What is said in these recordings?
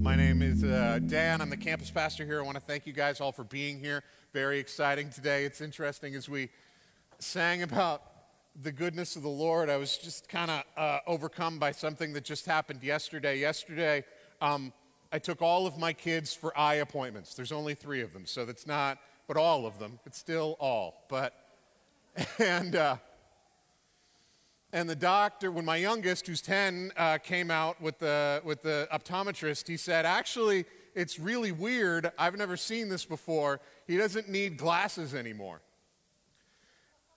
My name is uh, Dan. I'm the campus pastor here. I want to thank you guys all for being here. Very exciting today. It's interesting as we sang about the goodness of the Lord, I was just kind of uh, overcome by something that just happened yesterday. Yesterday, um, I took all of my kids for eye appointments. There's only three of them, so that's not, but all of them. It's still all. But, and, uh, and the doctor, when my youngest, who's 10, uh, came out with the, with the optometrist, he said, Actually, it's really weird. I've never seen this before. He doesn't need glasses anymore.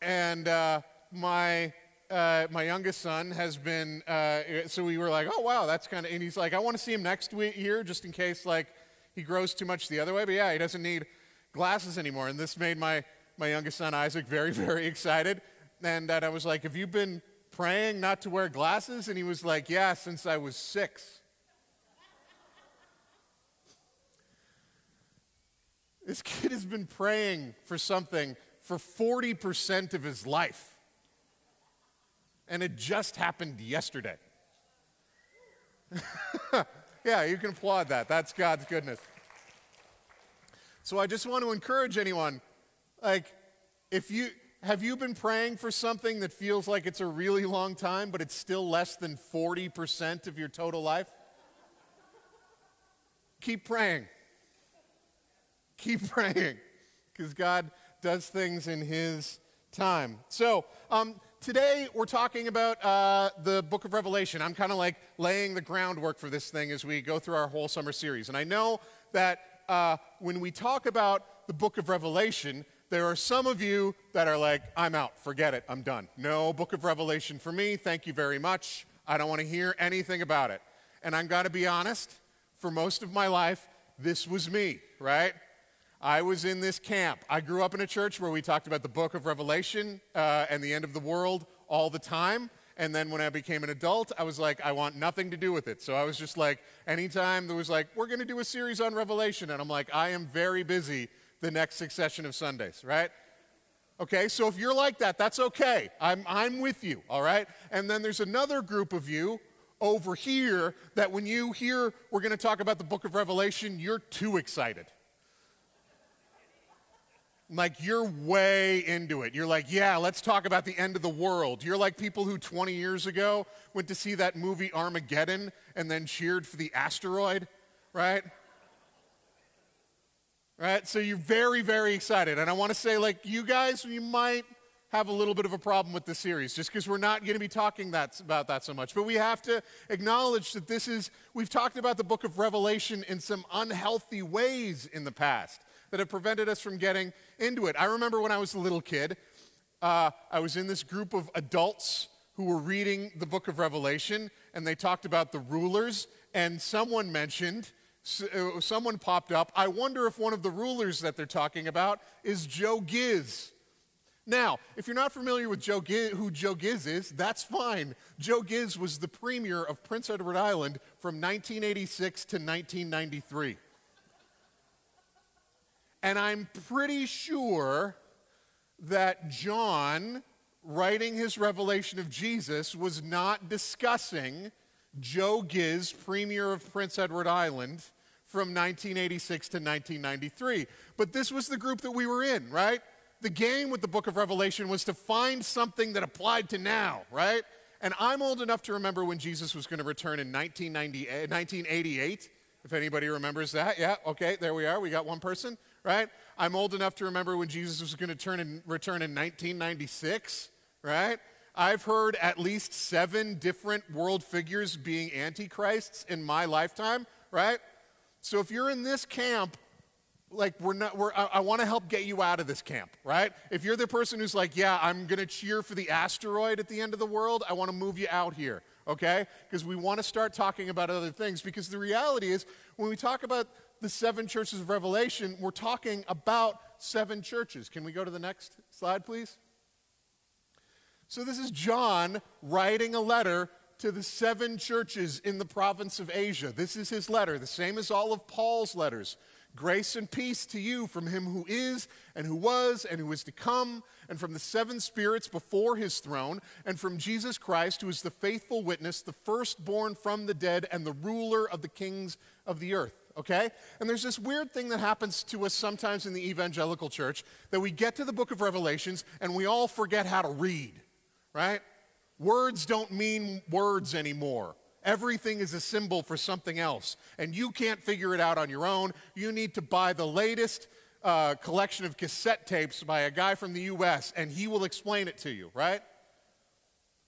And uh, my uh, my youngest son has been uh, so we were like oh wow that's kind of and he's like i want to see him next week, year just in case like he grows too much the other way but yeah he doesn't need glasses anymore and this made my my youngest son isaac very very excited and that i was like have you been praying not to wear glasses and he was like yeah since i was six this kid has been praying for something for 40% of his life and it just happened yesterday. yeah, you can applaud that. That's God's goodness. So I just want to encourage anyone like, if you have you been praying for something that feels like it's a really long time, but it's still less than 40% of your total life? Keep praying. Keep praying because God does things in His time. So, um, today we're talking about uh, the book of Revelation. I'm kind of like laying the groundwork for this thing as we go through our whole summer series. And I know that uh, when we talk about the book of Revelation, there are some of you that are like, I'm out, forget it, I'm done. No book of Revelation for me, thank you very much. I don't want to hear anything about it. And I'm going to be honest, for most of my life, this was me, right? I was in this camp. I grew up in a church where we talked about the book of Revelation uh, and the end of the world all the time. And then when I became an adult, I was like, I want nothing to do with it. So I was just like, anytime there was like, we're going to do a series on Revelation. And I'm like, I am very busy the next succession of Sundays, right? Okay, so if you're like that, that's okay. I'm, I'm with you, all right? And then there's another group of you over here that when you hear we're going to talk about the book of Revelation, you're too excited. Like you're way into it. You're like, yeah, let's talk about the end of the world. You're like people who 20 years ago went to see that movie Armageddon and then cheered for the asteroid, right? Right? So you're very, very excited. And I want to say, like, you guys, you might have a little bit of a problem with this series just because we're not going to be talking that, about that so much. But we have to acknowledge that this is, we've talked about the book of Revelation in some unhealthy ways in the past that have prevented us from getting into it. I remember when I was a little kid, uh, I was in this group of adults who were reading the book of Revelation, and they talked about the rulers, and someone mentioned, Uh, someone popped up, I wonder if one of the rulers that they're talking about is Joe Ghiz. Now, if you're not familiar with Joe Ghiz, who Joe Ghiz is, that's fine. Joe Ghiz was the premier of Prince Edward Island from 1986 to 1993. And I'm pretty sure that John, writing his revelation of Jesus, was not discussing Joe Ghiz, Premier of Prince Edward Island, from 1986 to 1993. But this was the group that we were in, right? The game with the book of Revelation was to find something that applied to now, right? And I'm old enough to remember when Jesus was going to return in 1988. Eh, if anybody remembers that, yeah, okay, there we are. We got one person right? I'm old enough to remember when Jesus was going to turn and return in 1996, right? I've heard at least seven different world figures being antichrists in my lifetime, right? So if you're in this camp, like we're not, we're, I, I want to help get you out of this camp, right? If you're the person who's like, yeah, I'm going to cheer for the asteroid at the end of the world, I want to move you out here, okay? Because we want to start talking about other things. Because the reality is, when we talk about the seven churches of Revelation, we're talking about seven churches. Can we go to the next slide, please? So, this is John writing a letter to the seven churches in the province of Asia. This is his letter, the same as all of Paul's letters. Grace and peace to you from him who is, and who was, and who is to come, and from the seven spirits before his throne, and from Jesus Christ, who is the faithful witness, the firstborn from the dead, and the ruler of the kings of the earth. Okay? And there's this weird thing that happens to us sometimes in the evangelical church that we get to the book of Revelations and we all forget how to read, right? Words don't mean words anymore. Everything is a symbol for something else. And you can't figure it out on your own. You need to buy the latest uh, collection of cassette tapes by a guy from the US, and he will explain it to you, right?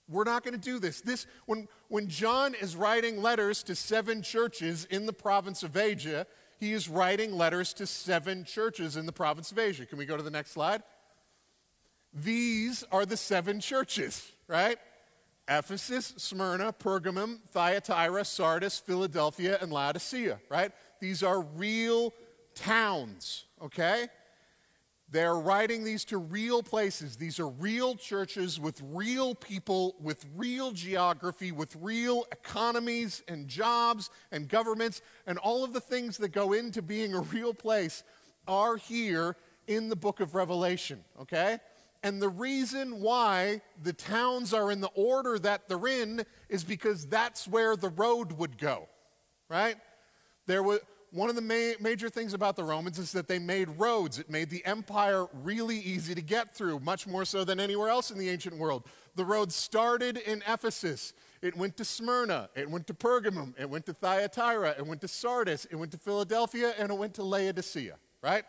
We're not going to do this. This when, when John is writing letters to seven churches in the province of Asia, he is writing letters to seven churches in the province of Asia. Can we go to the next slide? These are the seven churches, right? Ephesus, Smyrna, Pergamum, Thyatira, Sardis, Philadelphia, and Laodicea, right? These are real towns, okay? They're writing these to real places. These are real churches with real people, with real geography, with real economies and jobs and governments, and all of the things that go into being a real place are here in the book of Revelation, okay? And the reason why the towns are in the order that they're in is because that's where the road would go, right? There was, one of the ma- major things about the Romans is that they made roads. It made the empire really easy to get through, much more so than anywhere else in the ancient world. The road started in Ephesus. It went to Smyrna. It went to Pergamum. It went to Thyatira. It went to Sardis. It went to Philadelphia. And it went to Laodicea, right?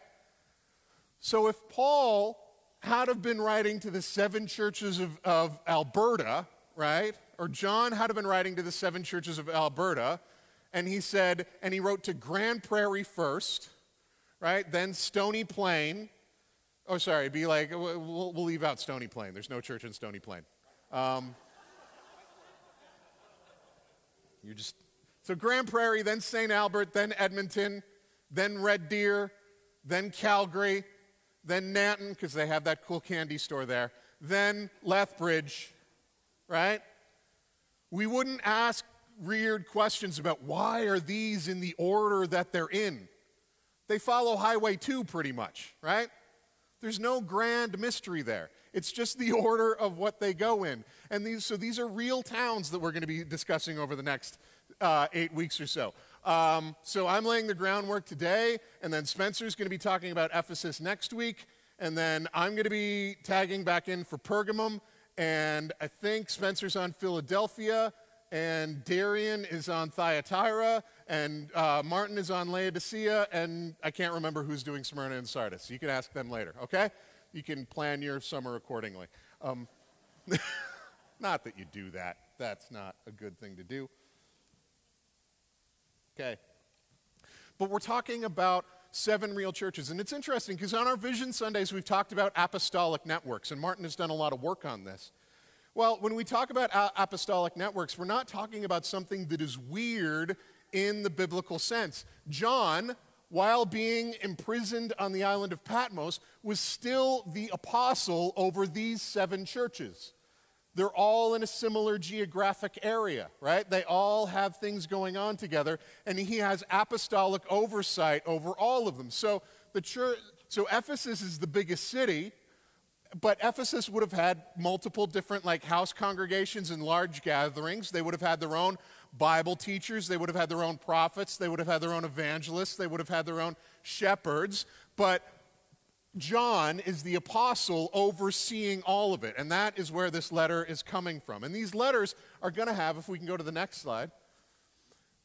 So if Paul had have been writing to the seven churches of, of Alberta, right? Or John had have been writing to the seven churches of Alberta, and he said, and he wrote to Grande Prairie first, right? Then Stony Plain. Oh, sorry, be like, we'll, we'll leave out Stony Plain. There's no church in Stony Plain. Um, you just, so Grande Prairie, then St. Albert, then Edmonton, then Red Deer, then Calgary, then Nanton, because they have that cool candy store there, then Lethbridge, right? We wouldn't ask weird questions about why are these in the order that they're in. They follow Highway 2 pretty much, right? There's no grand mystery there. It's just the order of what they go in. And these, so these are real towns that we're going to be discussing over the next uh, eight weeks or so. Um, so I'm laying the groundwork today, and then Spencer's going to be talking about Ephesus next week, and then I'm going to be tagging back in for Pergamum, and I think Spencer's on Philadelphia, and Darian is on Thyatira, and uh, Martin is on Laodicea, and I can't remember who's doing Smyrna and Sardis. You can ask them later, okay? You can plan your summer accordingly. Um, not that you do that. That's not a good thing to do. Okay. But we're talking about seven real churches. And it's interesting because on our Vision Sundays, we've talked about apostolic networks, and Martin has done a lot of work on this. Well, when we talk about apostolic networks, we're not talking about something that is weird in the biblical sense. John, while being imprisoned on the island of Patmos, was still the apostle over these seven churches. They're all in a similar geographic area, right? They all have things going on together, and he has apostolic oversight over all of them. So the church, so Ephesus is the biggest city, but Ephesus would have had multiple different like house congregations and large gatherings. They would have had their own Bible teachers, they would have had their own prophets, they would have had their own evangelists, they would have had their own shepherds, but John is the apostle overseeing all of it, and that is where this letter is coming from. And these letters are going to have, if we can go to the next slide,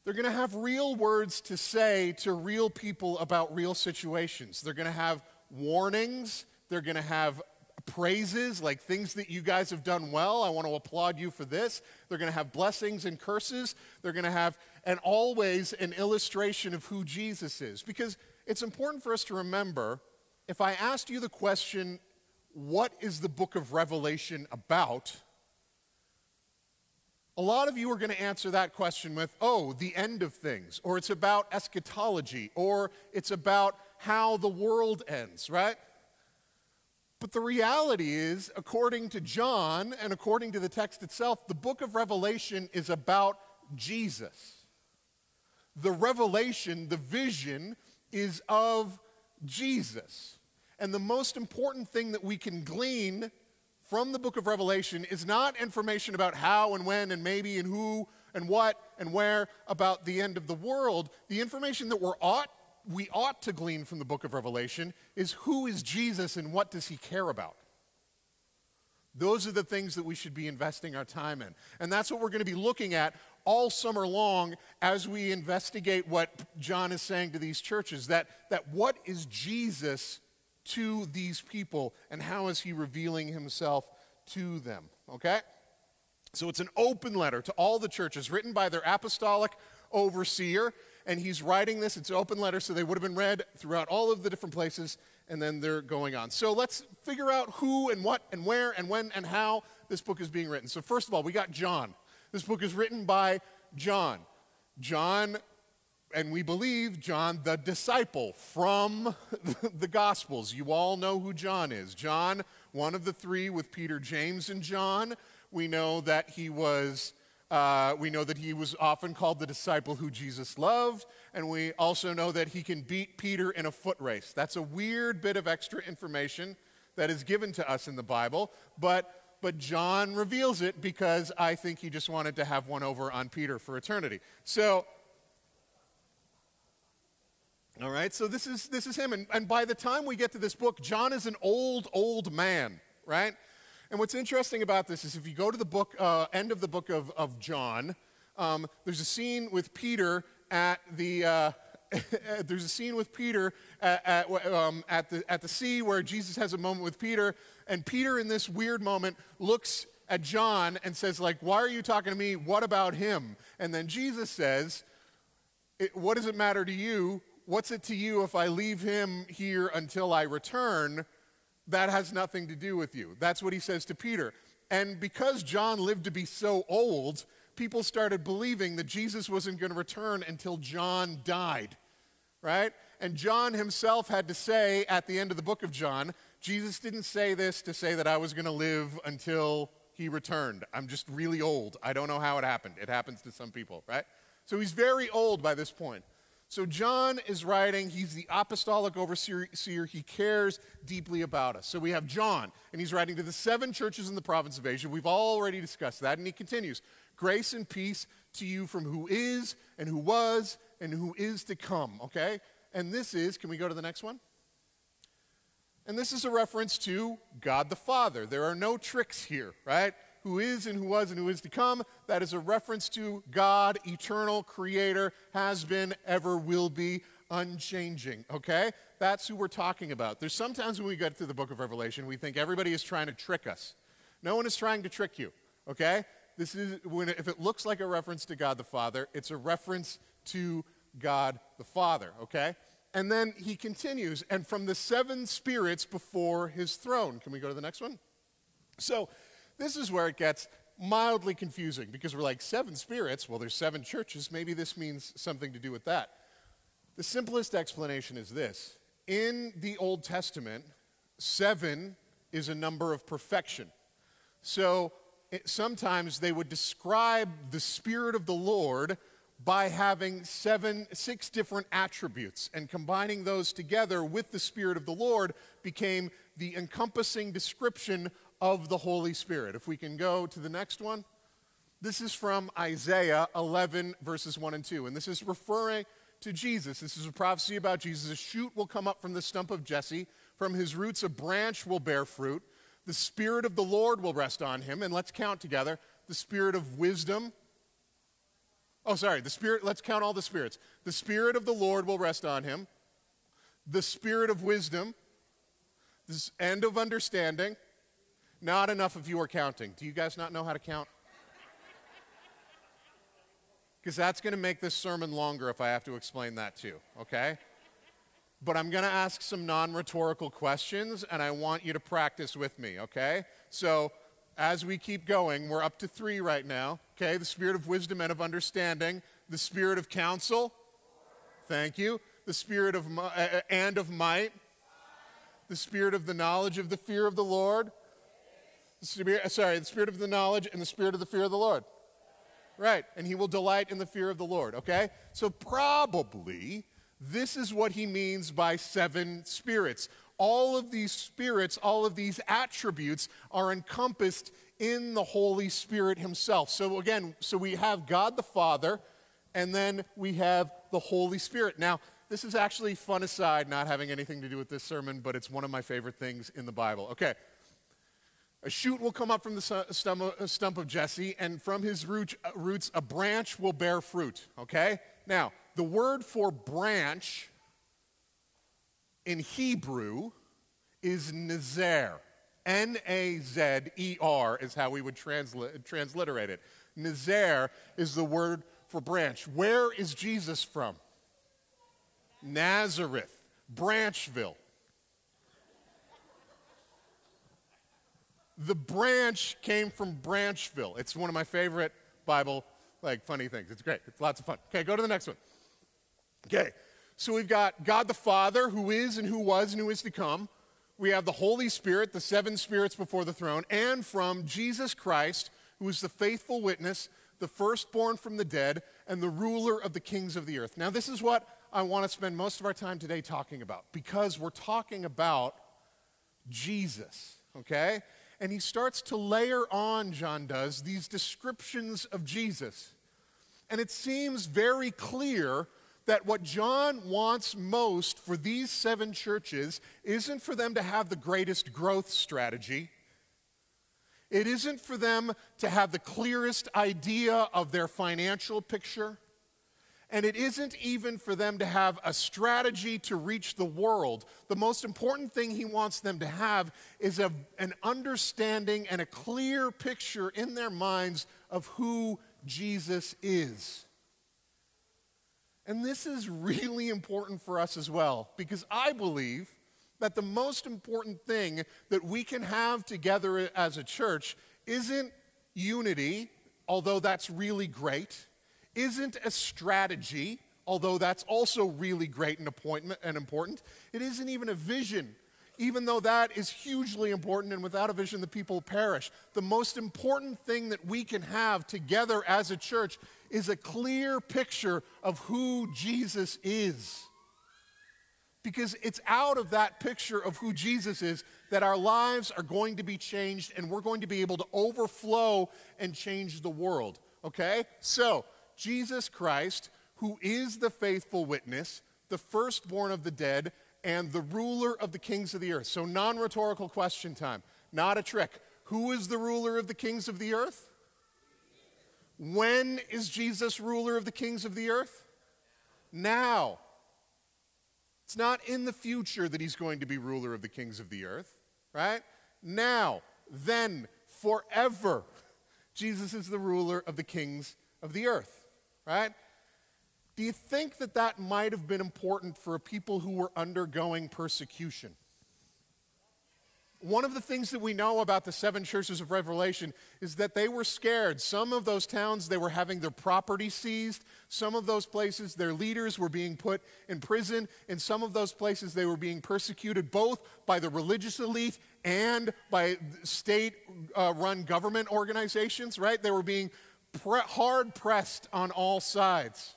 they're going to have real words to say to real people about real situations. They're going to have warnings, they're going to have praises, like things that you guys have done well. I want to applaud you for this. They're going to have blessings and curses. They're going to have, and always an illustration of who Jesus is. Because it's important for us to remember if I asked you the question, what is the book of Revelation about? A lot of you are going to answer that question with, oh, the end of things, or it's about eschatology, or it's about how the world ends, right? But the reality is, according to John and according to the text itself, the book of Revelation is about Jesus. The revelation, the vision, is of Jesus. And the most important thing that we can glean from the book of Revelation is not information about how and when and maybe and who and what and where about the end of the world. The information that we're ought, we ought to glean from the book of Revelation is who is Jesus and what does he care about. Those are the things that we should be investing our time in. And that's what we're going to be looking at all summer long as we investigate what John is saying to these churches that, that what is Jesus to these people and how is he revealing himself to them? Okay? So it's an open letter to all the churches written by their apostolic overseer. And he's writing this, it's an open letter, so they would have been read throughout all of the different places, and then they're going on. So let's figure out who and what and where and when and how this book is being written. So, first of all, we got John. This book is written by John. John, and we believe John the disciple from the Gospels. You all know who John is. John, one of the three with Peter, James, and John. We know that he was. Uh, we know that he was often called the disciple who Jesus loved, and we also know that he can beat Peter in a foot race. That's a weird bit of extra information that is given to us in the Bible, but but John reveals it because I think he just wanted to have one over on Peter for eternity. So, all right, so this is, this is him. And, and by the time we get to this book, John is an old, old man, right? And what's interesting about this is if you go to the book, uh, end of the book of, of John, um, there's a scene with Peter at the, uh, there's a scene with Peter at, at, um, at, the, at the sea where Jesus has a moment with Peter, and Peter, in this weird moment, looks at John and says, like, why are you talking to me? What about him? And then Jesus says, what does it matter to you? What's it to you if I leave him here until I return? That has nothing to do with you. That's what he says to Peter. And because John lived to be so old, people started believing that Jesus wasn't going to return until John died right? And John himself had to say at the end of the book of John, Jesus didn't say this to say that I was going to live until he returned. I'm just really old. I don't know how it happened. It happens to some people, right? So he's very old by this point. So John is writing, he's the apostolic overseer, he cares deeply about us. So we have John, and he's writing to the seven churches in the province of Asia. We've already discussed that, and he continues Grace and peace to you from who is, and who was, and who is to come, okay? And this is, can we go to the next one? And this is a reference to God the Father. There are no tricks here, right? Who is and who was and who is to come. That is a reference to God, eternal creator, has been, ever will be, unchanging, okay? That's who we're talking about. There's sometimes when we get to the book of Revelation, we think everybody is trying to trick us. No one is trying to trick you, okay? This is when if it looks like a reference to God the Father, it's a reference to God the Father, okay? And then he continues, and from the seven spirits before his throne. Can we go to the next one? So, this is where it gets mildly confusing because we're like, seven spirits? Well, there's seven churches. Maybe this means something to do with that. The simplest explanation is this In the Old Testament, seven is a number of perfection. So, it, sometimes they would describe the Spirit of the Lord by having seven, six different attributes, and combining those together with the Spirit of the Lord became the encompassing description of the Holy Spirit. If we can go to the next one. This is from Isaiah 11, verses 1 and 2, and this is referring to Jesus. This is a prophecy about Jesus. A shoot will come up from the stump of Jesse, from his roots, a branch will bear fruit. The Spirit of the Lord will rest on him, and let's count together the Spirit of wisdom Oh, sorry, the Spirit, let's count all the spirits. The Spirit of the Lord will rest on him, the Spirit of wisdom, this end of understanding. Not enough of you are counting. Do you guys not know how to count? Because that's going to make this sermon longer if I have to explain that too, okay? But I'm going to ask some non rhetorical questions and I want you to practice with me, okay? So, as we keep going, we're up to three right now. Okay, the spirit of wisdom and of understanding, the spirit of counsel. Thank you. The spirit of uh, uh, and of might. The spirit of the knowledge of the fear of the Lord. The spirit, uh, sorry, the spirit of the knowledge and the spirit of the fear of the Lord. Right, and he will delight in the fear of the Lord, okay? So probably This is what he means by seven spirits. All of these spirits, all of these attributes are encompassed in the Holy Spirit himself. So again, so we have God the Father, and then we have the Holy Spirit. Now, this is actually fun aside, not having anything to do with this sermon, but it's one of my favorite things in the Bible. Okay. A shoot will come up from the uh, stump of Jesse, and from his uh, roots, a branch will bear fruit. Okay? Now, the word for branch in Hebrew is nazer. N A Z E R is how we would transli- transliterate it. Nazer is the word for branch. Where is Jesus from? Nazareth, Branchville. The branch came from Branchville. It's one of my favorite Bible like funny things. It's great. It's lots of fun. Okay, go to the next one. Okay. So we've got God the Father who is and who was and who is to come. We have the Holy Spirit, the seven spirits before the throne, and from Jesus Christ, who is the faithful witness, the firstborn from the dead, and the ruler of the kings of the earth. Now, this is what I want to spend most of our time today talking about because we're talking about Jesus, okay? And he starts to layer on, John does, these descriptions of Jesus. And it seems very clear that what John wants most for these seven churches isn't for them to have the greatest growth strategy. It isn't for them to have the clearest idea of their financial picture. And it isn't even for them to have a strategy to reach the world. The most important thing he wants them to have is a, an understanding and a clear picture in their minds of who Jesus is. And this is really important for us as well, because I believe that the most important thing that we can have together as a church isn't unity, although that's really great isn't a strategy, although that's also really great and, and important. It isn't even a vision, even though that is hugely important, and without a vision, the people perish. The most important thing that we can have together as a church is a clear picture of who Jesus is. Because it's out of that picture of who Jesus is that our lives are going to be changed and we're going to be able to overflow and change the world. Okay? So, Jesus Christ, who is the faithful witness, the firstborn of the dead, and the ruler of the kings of the earth. So, non rhetorical question time, not a trick. Who is the ruler of the kings of the earth? When is Jesus ruler of the kings of the earth? Now. It's not in the future that he's going to be ruler of the kings of the earth, right? Now, then, forever, Jesus is the ruler of the kings of the earth right? Do you think that that might have been important for people who were undergoing persecution? One of the things that we know about the seven churches of Revelation is that they were scared. Some of those towns, they were having their property seized. Some of those places, their leaders were being put in prison. In some of those places, they were being persecuted both by the religious elite and by state uh, run government organizations, right? They were being pre- hard pressed on all sides.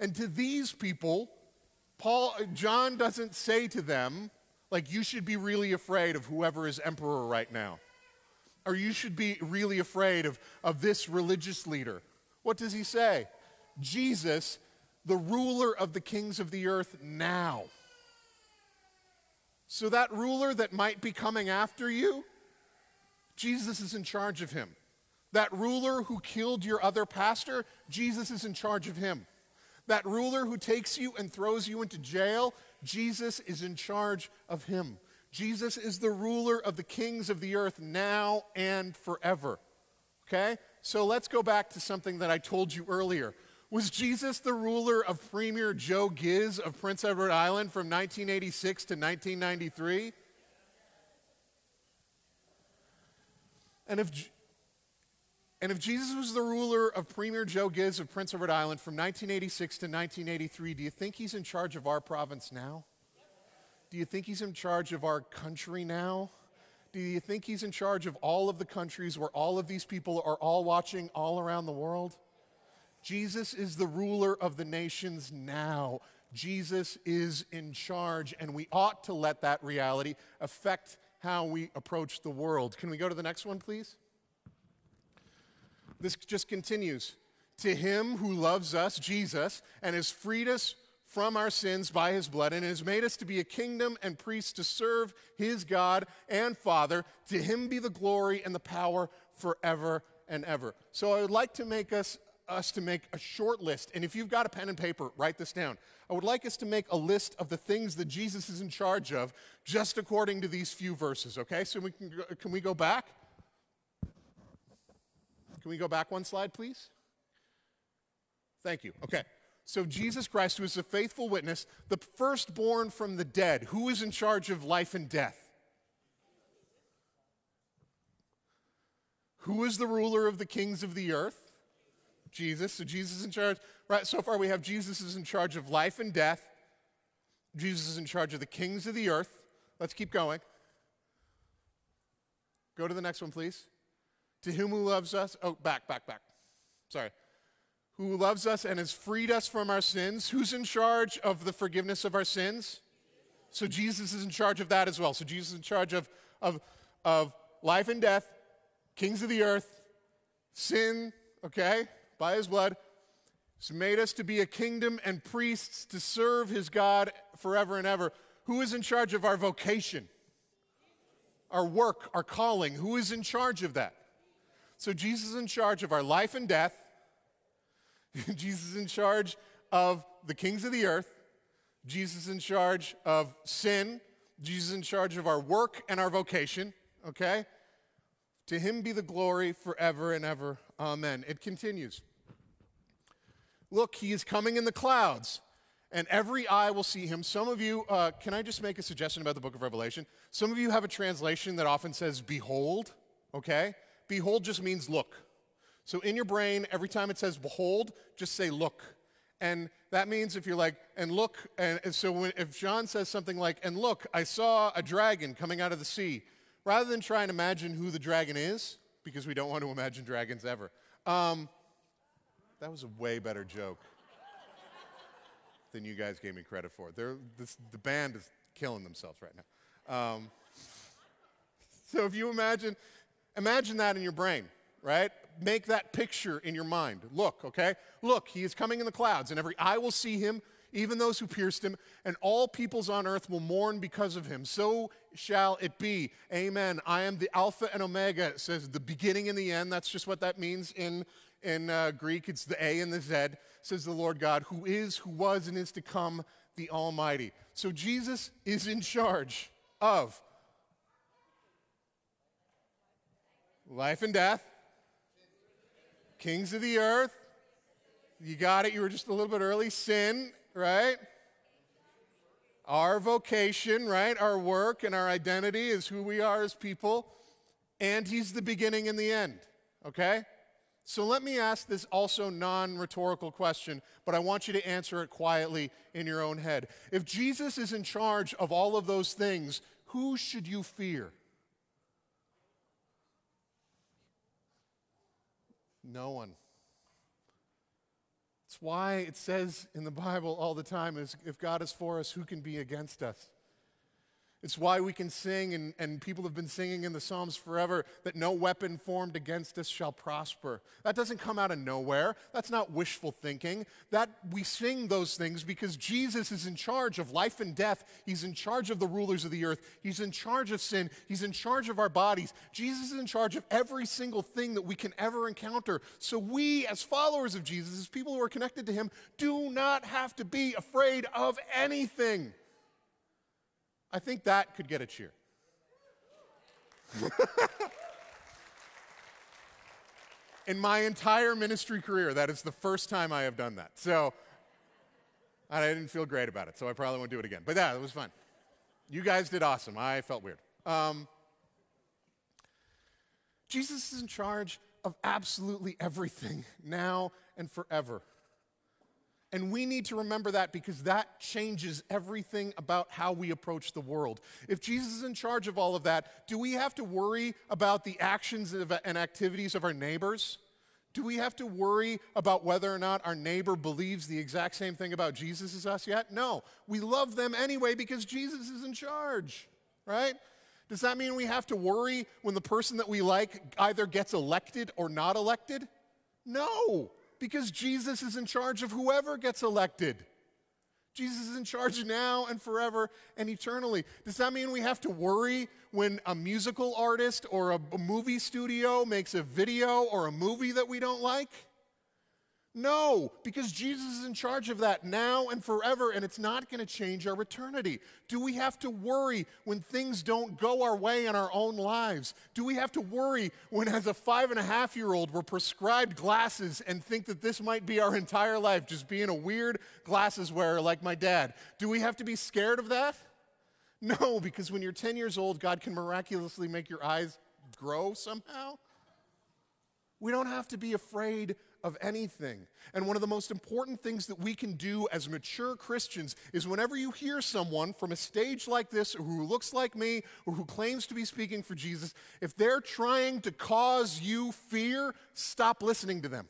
And to these people, Paul, John doesn't say to them, like, you should be really afraid of whoever is emperor right now. Or you should be really afraid of, of this religious leader. What does he say? Jesus, the ruler of the kings of the earth now. So, that ruler that might be coming after you, Jesus is in charge of him. That ruler who killed your other pastor, Jesus is in charge of him. That ruler who takes you and throws you into jail, Jesus is in charge of him. Jesus is the ruler of the kings of the earth now and forever. Okay? So let's go back to something that I told you earlier. Was Jesus the ruler of Premier Joe Ghiz of Prince Edward Island from 1986 to 1993? And if, and if Jesus was the ruler of Premier Joe Ghiz of Prince Edward Island from 1986 to 1983, do you think he's in charge of our province now? Do you think he's in charge of our country now? Do you think he's in charge of all of the countries where all of these people are all watching all around the world? Jesus is the ruler of the nations now. Jesus is in charge, and we ought to let that reality affect how we approach the world. Can we go to the next one, please? This just continues. To him who loves us, Jesus, and has freed us from our sins by his blood and has made us to be a kingdom and priests to serve his God and Father. To him be the glory and the power forever and ever. So I would like to make us us to make a short list. And if you've got a pen and paper, write this down. I would like us to make a list of the things that Jesus is in charge of just according to these few verses, okay? So we can can we go back? Can we go back one slide, please? Thank you. Okay. So, Jesus Christ, who is a faithful witness, the firstborn from the dead, who is in charge of life and death? Who is the ruler of the kings of the earth? Jesus. So, Jesus is in charge. Right, so far we have Jesus is in charge of life and death. Jesus is in charge of the kings of the earth. Let's keep going. Go to the next one, please. To whom who loves us. Oh, back, back, back. Sorry who loves us and has freed us from our sins. Who's in charge of the forgiveness of our sins? So Jesus is in charge of that as well. So Jesus is in charge of, of, of life and death, kings of the earth, sin, okay, by his blood. He's made us to be a kingdom and priests to serve his God forever and ever. Who is in charge of our vocation? Our work, our calling. Who is in charge of that? So Jesus is in charge of our life and death Jesus is in charge of the kings of the earth. Jesus is in charge of sin. Jesus is in charge of our work and our vocation, okay? To him be the glory forever and ever. Amen. It continues. Look, he is coming in the clouds, and every eye will see him. Some of you, uh, can I just make a suggestion about the book of Revelation? Some of you have a translation that often says, Behold, okay? Behold just means look. So in your brain, every time it says behold, just say look. And that means if you're like, and look, and, so when, if John says something like, and look, I saw a dragon coming out of the sea, rather than try and imagine who the dragon is, because we don't want to imagine dragons ever, um, that was a way better joke than you guys gave me credit for. This, the band is killing themselves right now. Um, so if you imagine, imagine that in your brain, right? make that picture in your mind. Look, okay? Look, he is coming in the clouds, and every eye will see him, even those who pierced him, and all peoples on earth will mourn because of him. So shall it be. Amen. I am the Alpha and Omega. It says the beginning and the end. That's just what that means in, in uh, Greek. It's the A and the Z, says the Lord God, who is, who was, and is to come, the Almighty. So Jesus is in charge of life and death Kings of the earth. You got it. You were just a little bit early. Sin, right? Our vocation, right? Our work and our identity is who we are as people. And He's the beginning and the end, okay? So let me ask this also non rhetorical question, but I want you to answer it quietly in your own head. If Jesus is in charge of all of those things, who should you fear? No one. It's why it says in the Bible all the time is if God is for us, who can be against us? It's why we can sing, and, and people have been singing in the Psalms forever, that no weapon formed against us shall prosper. That doesn't come out of nowhere. That's not wishful thinking. That we sing those things because Jesus is in charge of life and death. He's in charge of the rulers of the earth. He's in charge of sin. He's in charge of our bodies. Jesus is in charge of every single thing that we can ever encounter. So we, as followers of Jesus, as people who are connected to him, do not have to be afraid of anything. I think that could get a cheer. In my entire ministry career, that is the first time I have done that. So I didn't feel great about it, so I probably won't do it again. But yeah, it was fun. You guys did awesome. I felt weird. Um, Jesus is in charge of absolutely everything now and forever. And we need to remember that because that changes everything about how we approach the world. If Jesus is in charge of all of that, do we have to worry about the actions and activities of our neighbors? Do we have to worry about whether or not our neighbor believes the exact same thing about Jesus as us yet? No. We love them anyway because Jesus is in charge, right? Does that mean we have to worry when the person that we like either gets elected or not elected? No, because Jesus is in charge of whoever gets elected. Jesus is in charge now and forever and eternally. Does that mean we have to worry when a musical artist or a, movie studio makes a video or a movie that we don't like? No, because Jesus is in charge of that now and forever, and it's not going to change our eternity. Do we have to worry when things don't go our way in our own lives? Do we have to worry when, as a five and a half year old, we're prescribed glasses and think that this might be our entire life, just being a weird glasses wearer like my dad? Do we have to be scared of that? No, because when you're 10 years old, God can miraculously make your eyes grow somehow. We don't have to be afraid of anything. And one of the most important things that we can do as mature Christians is whenever you hear someone from a stage like this, who looks like me, or who claims to be speaking for Jesus, if they're trying to cause you fear, stop listening to them.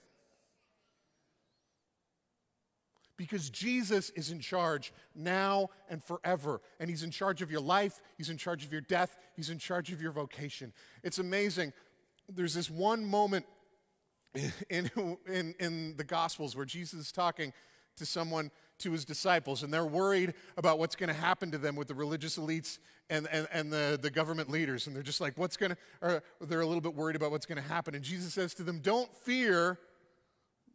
Because Jesus is in charge now and forever. And He's in charge of your life, He's in charge of your death, He's in charge of your vocation. It's amazing. There's this one moment in, in, in the Gospels where Jesus is talking to someone, to his disciples, and they're worried about what's going to happen to them with the religious elites and, and, and the, the government leaders. And they're just like, what's going to, or they're a little bit worried about what's going to happen. And Jesus says to them, Don't fear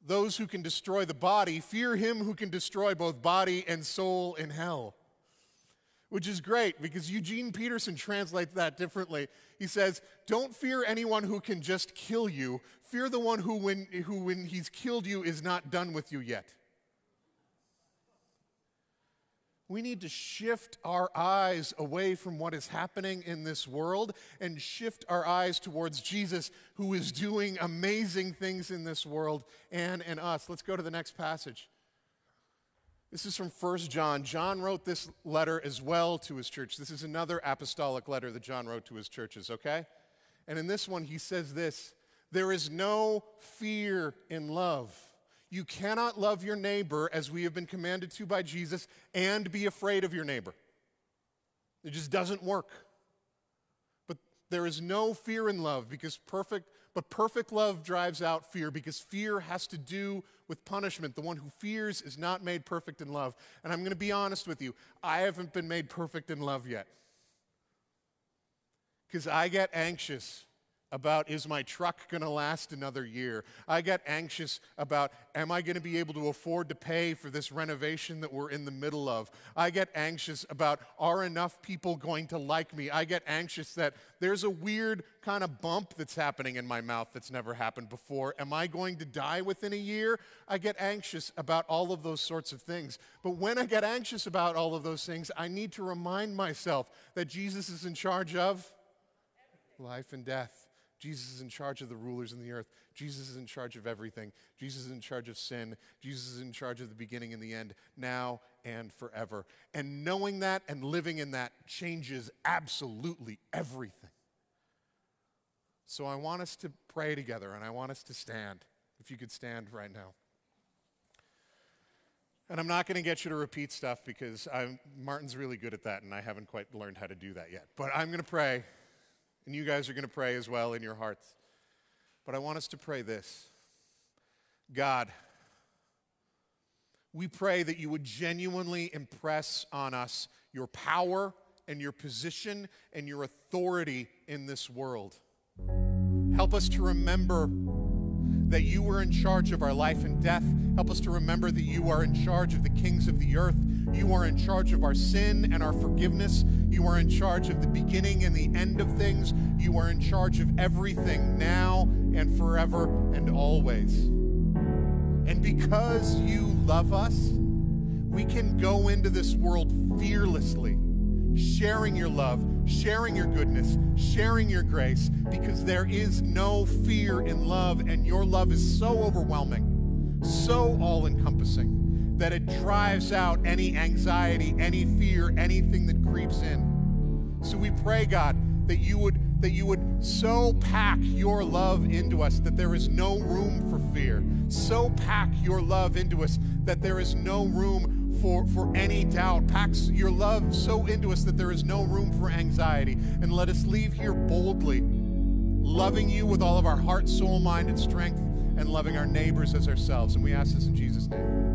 those who can destroy the body, fear him who can destroy both body and soul in hell which is great because Eugene Peterson translates that differently. He says, Don't fear anyone who can just kill you, fear the one who, when, who, when he's killed you, is not done with you yet. We need to shift our eyes away from what is happening in this world and shift our eyes towards Jesus, who is doing amazing things in this world and in us. Let's go to the next passage. This is from 1 John. John wrote this letter as well to his church. This is another apostolic letter that John wrote to his churches, okay? And in this one, he says this There is no fear in love. You cannot love your neighbor as we have been commanded to by Jesus and be afraid of your neighbor. It just doesn't work. But there is no fear in love because perfect but perfect love drives out fear because fear has to do with punishment. The one who fears is not made perfect in love. And I'm going to be honest with you, I haven't been made perfect in love yet. Because I get anxious about is my truck going to last another year? I get anxious about am I going to be able to afford to pay for this renovation that we're in the middle of? I get anxious about are enough people going to like me? I get anxious that there's a weird kind of bump that's happening in my mouth that's never happened before. Am I going to die within a year? I get anxious about all of those sorts of things. But when I get anxious about all of those things, I need to remind myself that Jesus is in charge of life and death. Jesus is in charge of the rulers in the earth. Jesus is in charge of everything. Jesus is in charge of sin. Jesus is in charge of the beginning and the end, now and forever. And knowing that and living in that changes absolutely everything. So I want us to pray together and I want us to stand. If you could stand right now. And I'm not going to get you to repeat stuff because I'm, Martin's really good at that and I haven't quite learned how to do that yet. But I'm going to pray and you guys are going to pray as well in your hearts. But I want us to pray this God, we pray that you would genuinely impress on us your power and your position and your authority in this world. Help us to remember that you were in charge of our life and death. Help us to remember that you are in charge of the kings of the earth. You are in charge of our sin and our forgiveness. You are in charge of the beginning and the end of things. You are in charge of everything now and forever and always. And because you love us, we can go into this world fearlessly sharing your love, sharing your goodness, sharing your grace, because there is no fear in love, and your love is so overwhelming, so all encompassing, that it drives out any anxiety, any fear, anything that creeps in. So we pray, God, that you would that you would so pack your love into us that there is no room for fear. So pack your love into us that there is no room for, for any doubt. Packs your love so into us that there is no room for anxiety. And let us leave here boldly, loving you with all of our heart, soul, mind, and strength, and loving our neighbors as ourselves. And we ask this in Jesus' name.